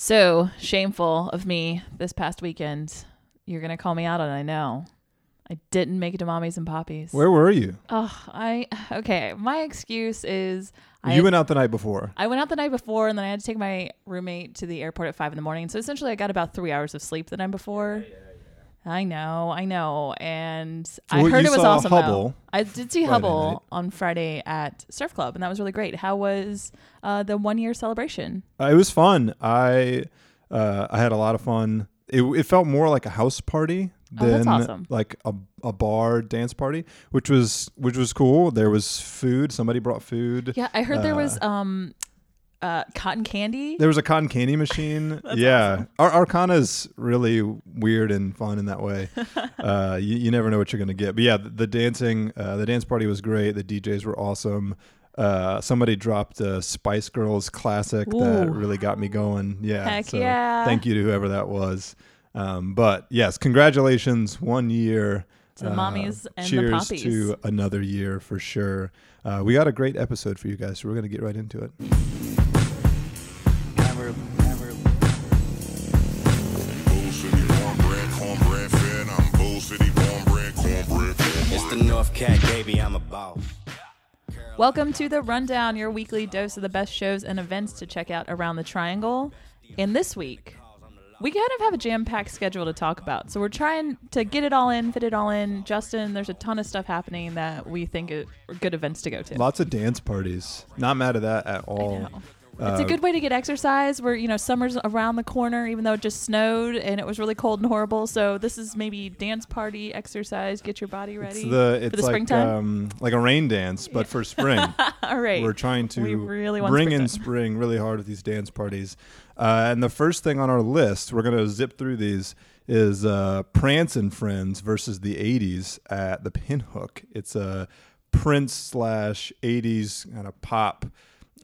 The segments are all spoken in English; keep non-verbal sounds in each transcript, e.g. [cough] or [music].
So shameful of me this past weekend. You're gonna call me out on. it, I know. I didn't make it to mommy's and poppies. Where were you? Oh, I okay. My excuse is I you went out the night before. I went out the night before, and then I had to take my roommate to the airport at five in the morning. So essentially, I got about three hours of sleep the night before. I know, I know, and I well, heard it was awesome. Hubble I did see Friday Hubble night. on Friday at Surf Club, and that was really great. How was uh, the one year celebration? Uh, it was fun. I uh, I had a lot of fun. It, it felt more like a house party Oh, than that's awesome. like a, a bar dance party, which was which was cool. There was food. Somebody brought food. Yeah, I heard there was Uh, um, uh, cotton candy. There was a cotton candy machine. [laughs] Yeah, Ar- Arcana's really weird and fun in that way. [laughs] uh, you, you never know what you're gonna get. But yeah, the, the dancing, uh, the dance party was great. The DJs were awesome. Uh, somebody dropped a Spice Girls classic that really got me going. Yeah, Heck so yeah. Thank you to whoever that was. Um, but yes, congratulations, one year. To the mommies and the cheers poppies. to another year for sure. Uh, we got a great episode for you guys, so we're gonna get right into it. North Cat, baby, I'm a boss. Welcome to the Rundown, your weekly dose of the best shows and events to check out around the Triangle. And this week, we kind of have a jam packed schedule to talk about. So we're trying to get it all in, fit it all in. Justin, there's a ton of stuff happening that we think are good events to go to. Lots of dance parties. Not mad at that at I all. It's a Uh, good way to get exercise. Where you know summer's around the corner, even though it just snowed and it was really cold and horrible. So this is maybe dance party exercise. Get your body ready It's the for it's the like springtime. um like a rain dance, but for spring. [laughs] all right, We're trying to We really want bring in springtime. spring really hard with these dance parties. Uh, and the first thing on our list, we're gonna zip through these, is uh, Prance and Friends versus the '80s at the Pinhook. It's a Prince slash '80s kind of pop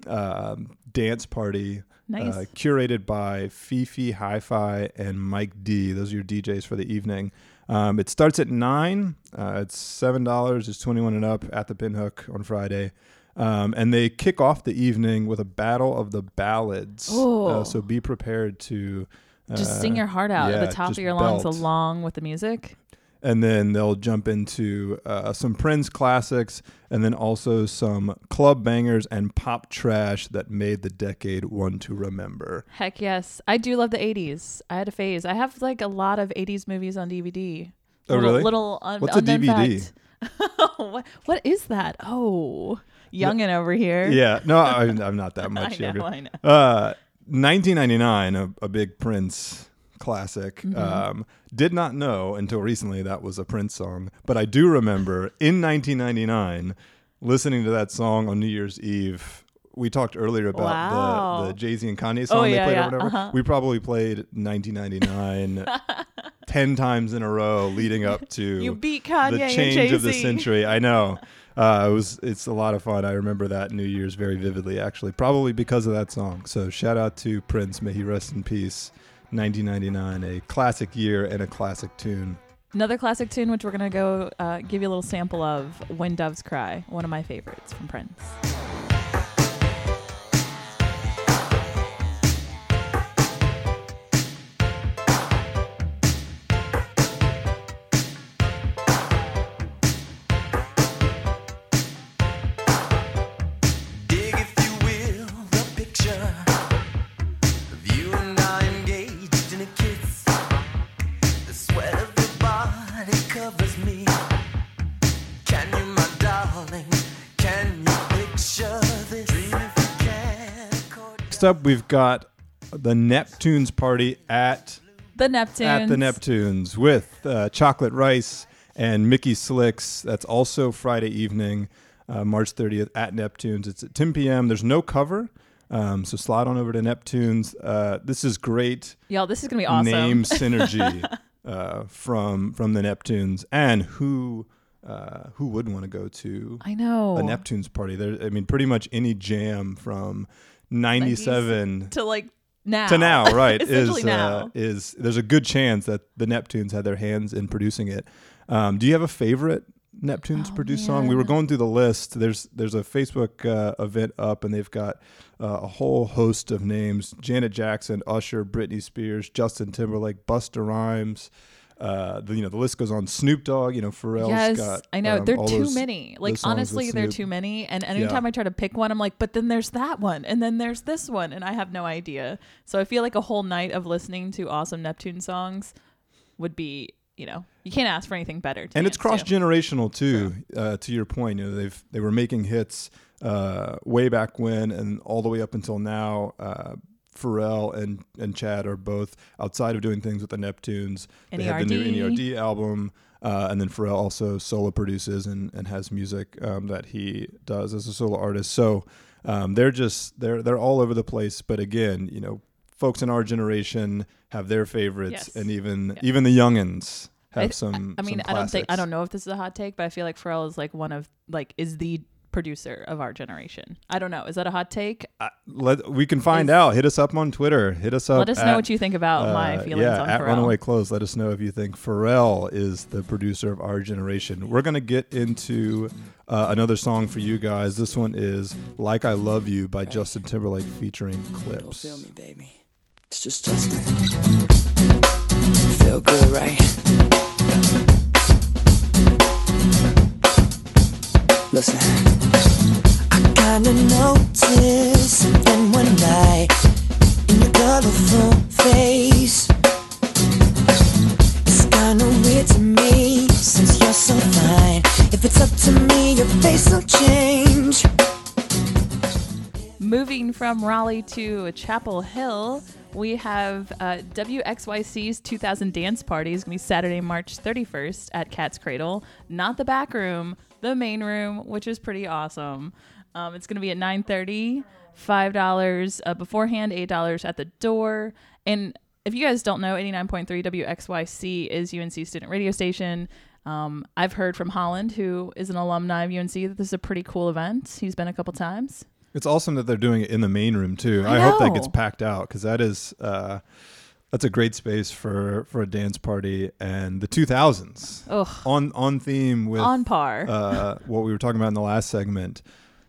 um, dance party. Nice. Uh, curated by Fifi Hi-Fi and Mike D. Those are your DJs for the evening. Um, it starts at nine. Uh, it's seven dollars. It's twenty-one and up at the Pinhook on Friday. Um, and they kick off the evening with a battle of the ballads. Oh. Uh, so be prepared to just uh, sing your heart out at the top of your lungs belt. along with the music. And then they'll jump into uh, some Prince classics, and then also some club bangers and pop trash that made the decade one to remember. Heck yes. I do love the 80s. I had a phase. I have like a lot of 80s movies on DVD. Oh, little, really? Little un- What's a DVD? [laughs] what, what is that? Oh, youngin' over here. Yeah, no, I, [laughs] I'm not that much I know, younger. I know. Uh, 1999, a, a big Prince classic. Mm-hmm. Um, did not know until recently that was a Prince song, but I do remember in 1999 listening to that song on New Year's Eve. We talked earlier about Wow. the, the Jay Z and Kanye song they yeah, played yeah, or whatever. uh-huh. We probably played 1999 [laughs] 10 times in a row leading up to You beat Kanye the change of the century. I know. Uh, it was. It's a lot of fun. I remember that New Year's very vividly, actually, probably because of that song. So shout out to Prince. May he rest in peace. 1999, a classic year and a classic tune. Another classic tune, which we're going to go uh, give you a little sample of When Doves Cry, one of my favorites from Prince. Up, we've got the Neptunes party at The Neptunes. at the Neptunes with uh, Chocolate Rice and Mickey Slicks. That's also Friday evening, uh, March 30th at Neptunes. It's at 10 p.m. There's no cover, um, so slide on over to Neptunes. Uh, this is great Y'all, this is going to be awesome. name [laughs] synergy uh, from from the Neptunes, and who uh, who would want to go to I know. a Neptunes party? There, I mean, pretty much any jam from '97 To like now. to now, [laughs] right? Is now. Uh, is there's a good chance that the Neptunes had their hands in producing it. Um, do you have a favorite Neptune's Oh, produced song. We were going through the list. There's there's a Facebook uh, event up, and they've got uh, a whole host of names: Janet Jackson, Usher, Britney Spears, Justin Timberlake, Busta Rhymes. Uh, the, you know the list goes on. Snoop Dogg, you know Pharrell's yes, got. I know. um, They're too many. Like honestly, they're too many. And anytime I try to pick one, I'm like, but then there's that one, and then there's this one, and I have no idea. So I feel like a whole night of listening to awesome Neptune songs would be, you know, you can't ask for anything better. To and it's cross generational too. Uh, to your point, you know they've they were making hits uh, way back when, and all the way up until now. Uh, Pharrell and and Chad are both outside of doing things with the Neptunes. They have the new NERD. NERD album, uh, and then Pharrell also solo produces and, and has music um, that he does as a solo artist. So um, they're just they're they're all over the place. But again, you know, folks in our generation have their favorites, Yes. and even Yeah. even the youngins I have some. I mean, some I don't think I don't know if this is a hot take, but I feel like Pharrell is like one of like is the producer of our generation. I don't know. Is that a hot take? Uh, let we can find Is- out. Hit us up on Twitter. Hit us up. Let us know what you think about my uh, feelings yeah, on at Pharrell. Runaway Clothes. Let us know if you think Pharrell is the producer of our generation. We're gonna get into uh, another song for you guys. This one is "Like I Love You" by Justin Timberlake featuring Don't Clipse. feel me, baby. It's just Justin. Feel good, right? Listen. I kinda noticed something one night in your colorful face. It's kinda weird to me since you're so fine. If it's up to me, your face will change. Moving from Raleigh to Chapel Hill, we have uh, WXYC's 2000 Dance Party is going to be Saturday, March 31st at Cat's Cradle. Not the back room, the main room, which is pretty awesome. Um, it's going to be at 9:30, five dollars uh, beforehand, eight dollars at the door. And if you guys don't know, 89.3 WXYC is UNC student radio station. Um, I've heard from Holland, who is an alumni of UNC, that this is a pretty cool event. He's been a couple times. It's awesome that they're doing it in the main room too. I I, hope that gets packed out because that is uh, that's a great space for for a dance party and the 2000s Ugh. on on theme with on par. uh, what we were talking about in the last segment.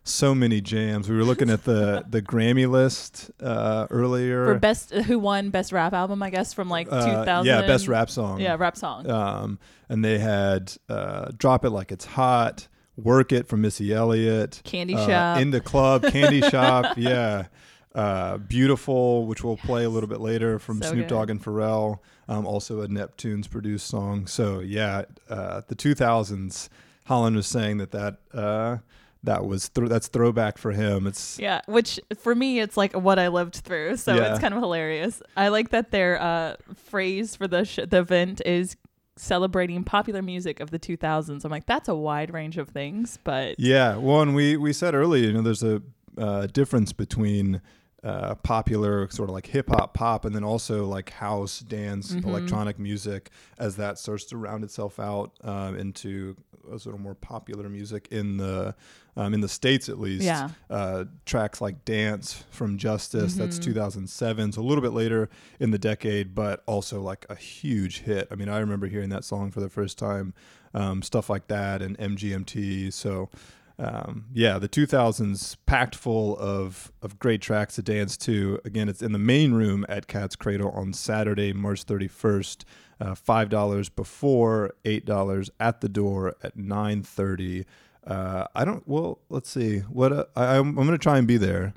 So many jams. We were looking at the [laughs] the Grammy list uh, earlier. for best who won best rap album i guess from like Uh, 2000 yeah, best rap song. yeah rap song Um, and they had uh, "Drop It Like It's Hot," "Work It" from Missy Elliott, Candy uh, Shop. "In the Club," "Candy [laughs] Shop," yeah, uh, "Beautiful," which we'll play a little bit later from So Snoop good. Dogg and Pharrell. Um, also a Neptunes produced song. So yeah, uh, the 2000s. Holland was saying that that uh, that was th- that's throwback for him. It's yeah which for me it's like what i lived through so Yeah. it's kind of hilarious i like that their uh phrase for the sh- the event is celebrating popular music of the 2000s i'm like that's a wide range of things but Yeah, well, and we we said earlier, you know, there's a uh, difference between uh, popular sort of like hip hop, pop, and then also like house, dance, Mm-hmm. electronic music as that starts to round itself out um, into a sort of more popular music in the um, in the states at least. Yeah. uh, tracks like "Dance" from Justice, that's Mm-hmm. 2007, so a little bit later in the decade, but also like a huge hit. I mean, I remember hearing that song for the first time, um, stuff like that, and MGMT. So um, yeah, the 2000s packed full of of great tracks to dance to. Again, it's in the main room at Cat's Cradle on Saturday, March 31st. Uh, Five dollars before, eight dollars at the door at 9:30. Uh, I don't. Well, let's see. What uh, I, I'm, I'm gonna try and be there.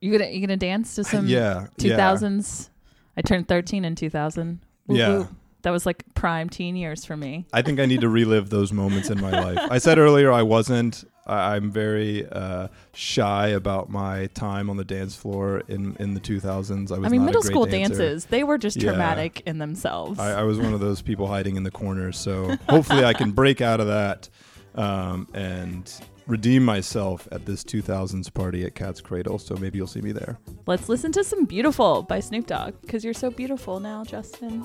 you gonna you gonna dance to [laughs] some yeah, yeah. 2000s i turned 13 in 2000 Woo Yeah. That was like prime teen years for me I think I need to relive those moments in my life. I said earlier I wasn't. I, I'm very uh, shy about my time on the dance floor in, in the 2000s. I was i mean not a middle great school dancer. dances they were just Yeah. traumatic in themselves I, I was one of those people hiding in the corner. So hopefully I can break out of that um, and redeem myself at this 2000s party at Cat's Cradle. So maybe you'll see me there. Let's listen to some Beautiful by Snoop Dogg because you're so beautiful now, Justin.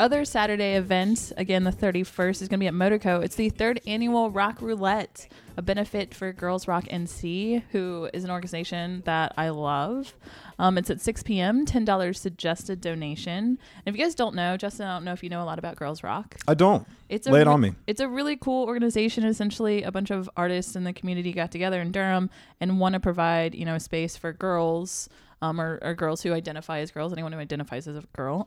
Other Saturday event, again the 31st, is going to be at Motorco. It's the third annual Rock Roulette, a benefit for Girls Rock NC, who is an organization that I love. Um, it's at 6 p.m., $10 suggested donation. And if you guys don't know, Justin, I don't know if you know a lot about Girls Rock. I don't. It's a Lay it on me. It's a really cool organization. Essentially, a bunch of artists in the community got together in Durham and want to provide, you know, a space for girls, um, or, or girls who identify as girls. Anyone who identifies as a girl,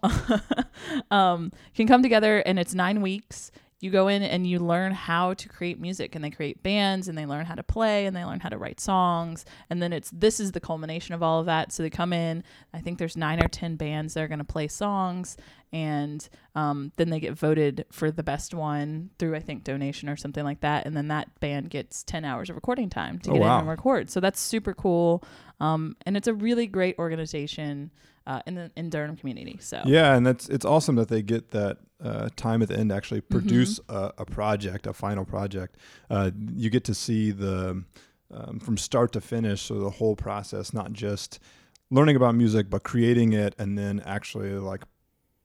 [laughs] um, can come together, and it's nine weeks. You go in and you learn how to create music, and they create bands, and they learn how to play, and they learn how to write songs, and then it's this is the culmination of all of that. So they come in. I think there's nine or ten bands that are going to play songs, and um, then they get voted for the best one through I think donation or something like that, and then that band gets ten hours of recording time to Oh, get wow. in and record. So that's super cool, um, and it's a really great organization uh, in the in Durham community. So Yeah, and that's it's awesome that they get that uh, time at the end to actually Mm-hmm. produce a, a project, a final project. Uh, you get to see the um, from start to finish, so the whole process, not just learning about music, but creating it and then actually like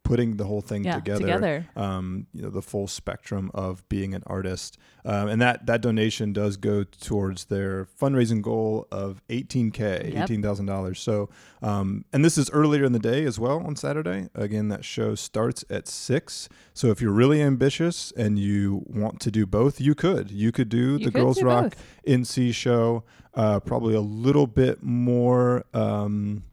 putting the whole thing Yeah, together. together. Um, you know, the full spectrum of being an artist, um, and that that donation does go towards their fundraising goal of 18k, Yep. eighteen thousand dollars. So, um, and this is earlier in the day as well on Saturday. Again, that show starts at six. So if you're really ambitious and you want to do both, you could. You could do You the could Girls do Rock both. NC show, uh, probably a little bit more. Um,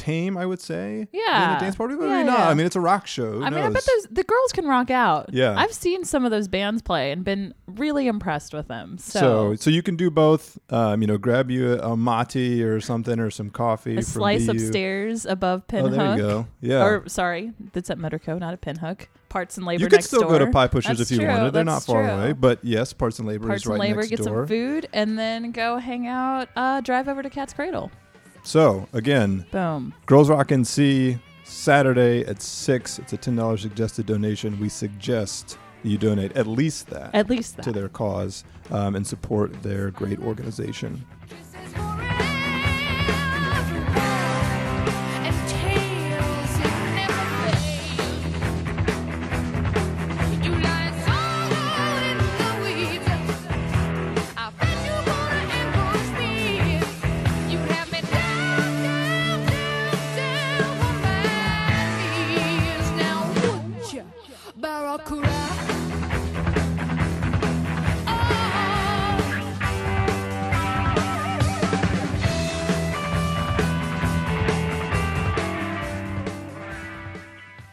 Tame, I would say. Yeah. a dance party, but Yeah, maybe not. yeah. I mean, it's a rock show. Who I mean, I bet knows? those the girls can rock out. Yeah. I've seen some of those bands play and been really impressed with them. So, So, so you can do both. Um, you know, grab you a, a mate or something or some coffee. a slice BU. upstairs above Oh, Pinhook. there you go. Yeah. Or sorry, that's at Motorco, not at Pinhook. Parts and Labor you could next still door. go to Pie Pushers That's if you true, wanted. They're not far true. away. But yes, Parts and Labor Parts is right and Labor, next get door. some food, and then go hang out. Uh, drive over to Cat's Cradle. So again, Boom. Girls Rock NC Saturday at six. It's a ten dollars suggested donation. We suggest that you donate at least that At least that. to their cause um, and support their great organization.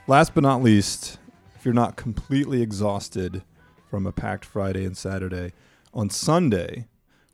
Last but not least, if you're not completely exhausted from a packed Friday and Saturday, on Sunday,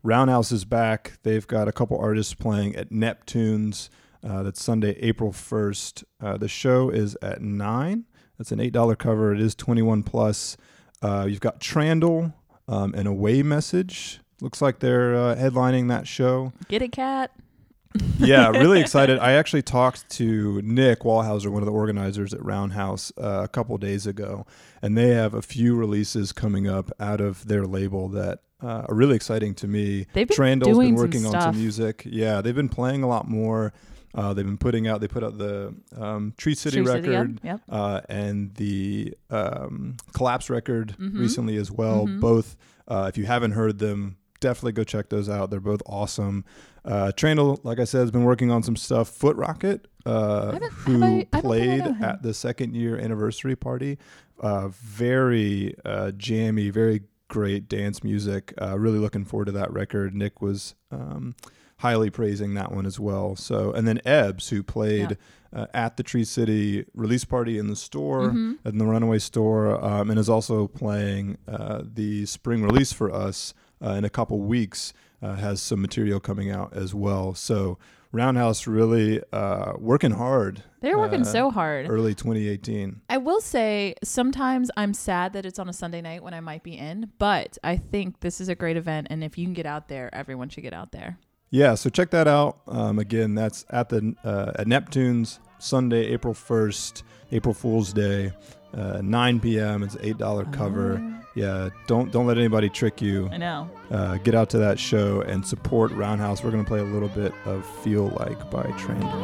Raund Haus is back. They've got a couple artists playing at Neptune's. Uh, that's Sunday, April 1st. Uh, the show is at 9. That's an $8 cover. It is 21 plus. Uh, you've got Trandle, um, an away message. Looks like they're uh, headlining that show Get it, Cat. [laughs] yeah, really [laughs] excited. I actually talked to Nick Wallhauser, one of the organizers at Raund Haus, uh, a couple days ago, and they have a few releases coming up out of their label that uh, are really exciting to me. They've been Trandle's been working on some music. Yeah, they've been playing a lot more. Uh, they've been putting out. They put out the um, Tree City Tree City, record yeah, yep. uh, and the um, Collapse record Mhm. recently as well. Mhm. Both, uh, if you haven't heard them, definitely go check those out. They're both awesome. Uh, Trandle, like I said, has been working on some stuff. Foot Rocket, uh, who I I played at the second year anniversary party, uh, very uh, jammy, very great dance music. Uh, really looking forward to that record. Nick was um, highly praising that one as well. So, and then Ebbs, who played uh, at the Tree City release party in the store, Mhm. in the Runaway store, um, and is also playing uh, the spring release for us uh, in a couple weeks. Uh, has some material coming out as well. So Raund Haus really uh, working hard. They're working uh, so hard. Early 2018. I will say sometimes I'm sad that it's on a Sunday night when I might be in, but I think this is a great event, and if you can get out there, everyone should get out there. Yeah, so check that out. Um, again, that's at the uh, at Neptune's Sunday, April first, April Fool's Day, uh, 9 p.m. It's eight dollar cover. Yeah, don't don't let anybody trick you. I know. Uh, get out to that show and support Raund Haus. We're gonna play a little bit of "Feel Like" by Trandle.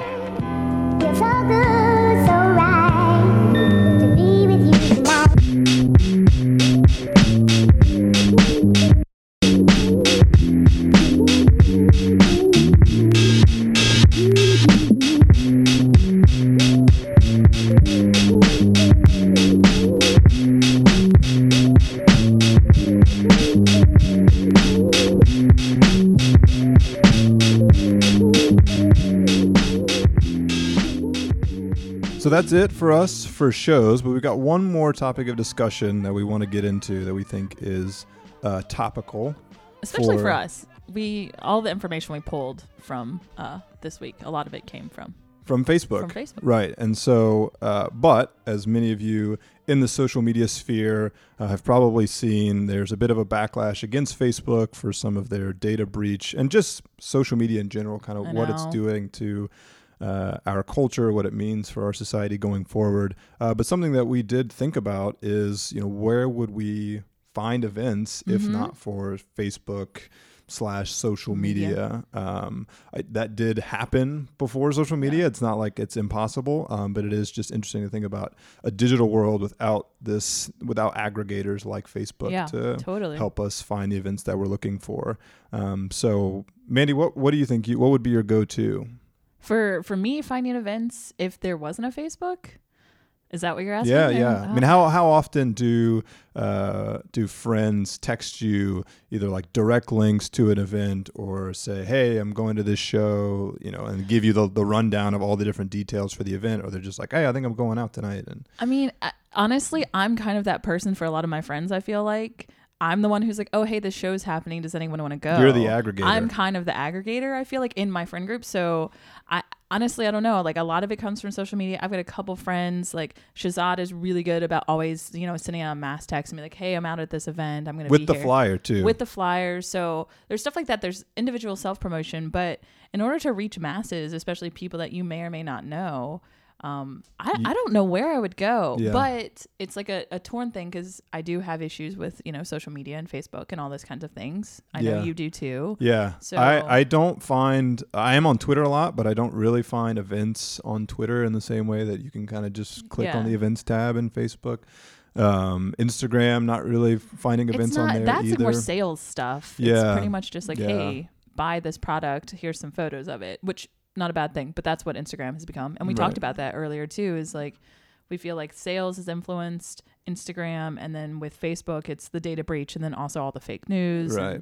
So that's it for us for shows, but we've got one more topic of discussion that we want to get into that we think is uh, topical. Especially for, For- us. We all the information we pulled from uh, this week, a lot of it came from from Facebook. From Facebook. Right. And so, uh, but as many of you in the social media sphere uh, have probably seen, there's a bit of a backlash against Facebook for some of their data breach and just social media in general, kind of I what it's doing to. Uh, our culture, what it means for our society going forward, uh, but something that we did think about is, you know, where would we find events if Mhm. not for Facebook slash social Media. media? Um, I, that did happen before social media. It's not like it's impossible, um, but it is just interesting to think about a digital world without this, without aggregators like Facebook Yeah, to totally. help us find the events that we're looking for. Um, so, Mandy, what what do you think? You, what would be your go-to? For for me, finding events, if there wasn't a Facebook, is that what you're asking? Yeah, yeah. I mean, Ah. how how often do uh, do friends text you either like direct links to an event or say, "Hey, I'm going to this show," you know, and give you the the rundown of all the different details for the event, or they're just like, "Hey, I think I'm going out tonight," and I mean, honestly, I'm kind of that person for a lot of my friends. I feel like I'm the one who's like, "Oh, hey, this show's happening. Does anyone want to go?" You're the aggregator. I'm kind of the aggregator. I feel like in my friend group. So I honestly, I don't know. Like a lot of it comes from social media. I've got a couple friends. Like Shazad is really good about always, you know, sending out a mass text and be like, "Hey, I'm out at this event. I'm gonna with the here." flyer too. with the flyers. So there's stuff like that. There's individual self promotion, but in order to reach masses, especially people that you may or may not know, um, I, I don't know where I would go. Yeah. But it's like a, a torn thing because I do have issues with you know social media and Facebook and all those kinds of things. I know you do too. yeah, So- I I don't find I am on Twitter a lot, but I don't really find events on Twitter in the same way that you can kind of just click on the events tab in Facebook. Um, Instagram, not really finding events not on there that's either. more sales stuff. Yeah. It's pretty much just like, Yeah. hey, buy this product. Here's some photos of it, which not a bad thing, but that's what Instagram has become. And we Right. talked about that earlier too. Is like we feel like sales has influenced Instagram, and then with Facebook, it's the data breach, and then also all the fake news, Right.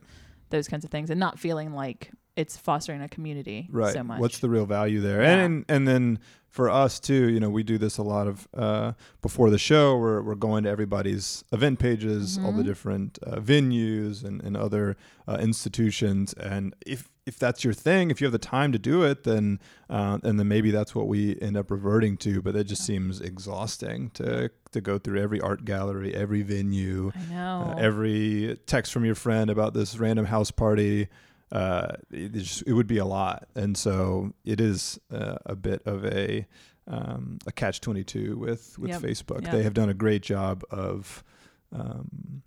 those kinds of things, and not feeling like it's fostering a community right so much. what's the real value there Yeah. and and then for us too you know we do this a lot of uh, before the show we're, we're going to everybody's event pages all the Mhm. different uh, venues and, and other uh, institutions and if if that's your thing if you have the time to do it then uh, and then maybe that's what we end up reverting to but that just seems exhausting to to go through every art gallery every venue I know. uh, every text from your friend about this random house party uh, it, just- it would be a lot and so it is uh, a bit of a um, a catch 22 with with Yep. Facebook Yep. they have done a great job of um,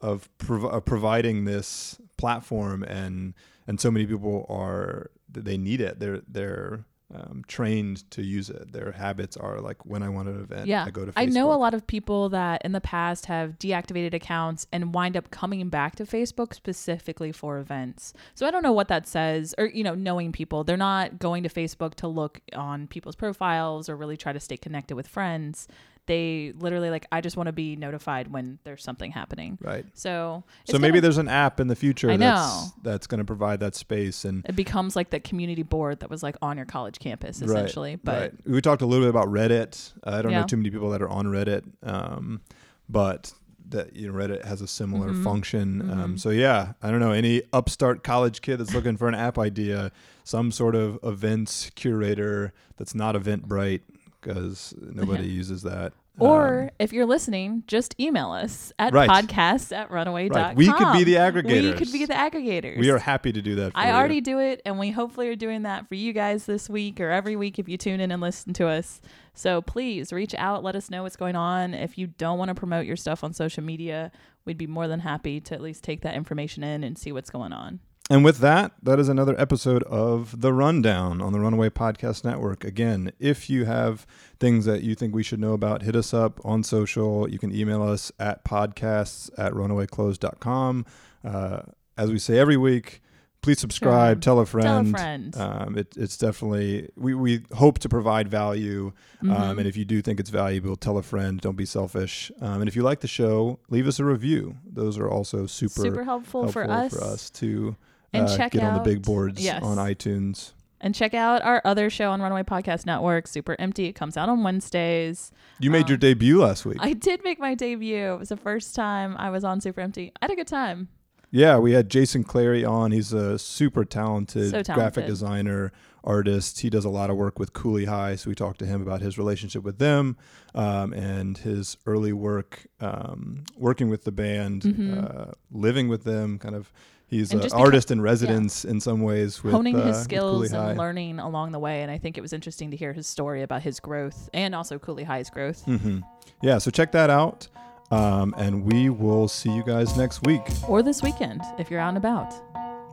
of prov- uh, providing this platform and and so many people are they need it they're they're um, trained to use it their habits are like when I want an event yeah, I go to Facebook I know a lot of people that in the past have deactivated accounts and wind up coming back to Facebook specifically for events. So I don't know what that says, or you know, knowing people, they're not going to Facebook to look on people's profiles or really try to stay connected with friends. They literally like, I just want to be notified when there's something happening. right So so maybe gonna- there's an app in the future I that's know. that's going to provide that space and it becomes like that community board that was like on your college campus essentially. right, but right. we talked a little bit about Reddit. I don't Yeah. know too many people that are on Reddit, um, but that you know Reddit has a similar Mhm. function. Um, Mhm. so yeah, I don't know any upstart college kid that's looking for an app idea, some sort of events curator that's not Eventbrite. Because nobody Yeah. uses that. Or Um, if you're listening, just email us at Right. podcast at runaway.com. Right. We could be the aggregators. We could be the aggregators. we are happy to do that. For I you. already do it, and we hopefully are doing that for you guys this week or every week if you tune in and listen to us. So please reach out, let us know what's going on. If you don't want to promote your stuff on social media, we'd be more than happy to at least take that information in and see what's going on. And with that, that is another episode of The Rundown on the Runaway Podcast Network. Again, if you have things that you think we should know about, hit us up on social. You can email us at podcasts at runawayclothes.com. Uh, as we say every week, please subscribe, tell a friend. friend. Um, it, it's definitely, we, we hope to provide value. Mm-hmm. Um, and if you do think it's valuable, tell a friend. Don't be selfish. Um, and if you like the show, leave us a review. Those are also super, Super helpful, for us. to And uh, check get on the big boards yes. on iTunes. And check out our other show on Runaway Podcast Network, Super Empty. It comes out on Wednesdays. You made your debut last week. Um, I did make my debut. It was the first time I was on Super Empty. I had a good time. yeah, we had Jason Clary on. He's a super talented, So graphic designer, artist. He does a lot of work with Cooley High, so we talked to him about his relationship with them um, and his early work um, working with the band, uh, living with them. Kind of, he's Mm-hmm. An artist in residence in some ways. With, honing uh, his skills and learning along the way. And I think it was interesting to hear his story about his growth and also Cooley High's growth. hmm Yeah, so check that out. Um, and we will see you guys next week. Or this weekend if you're out and about.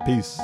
Peace.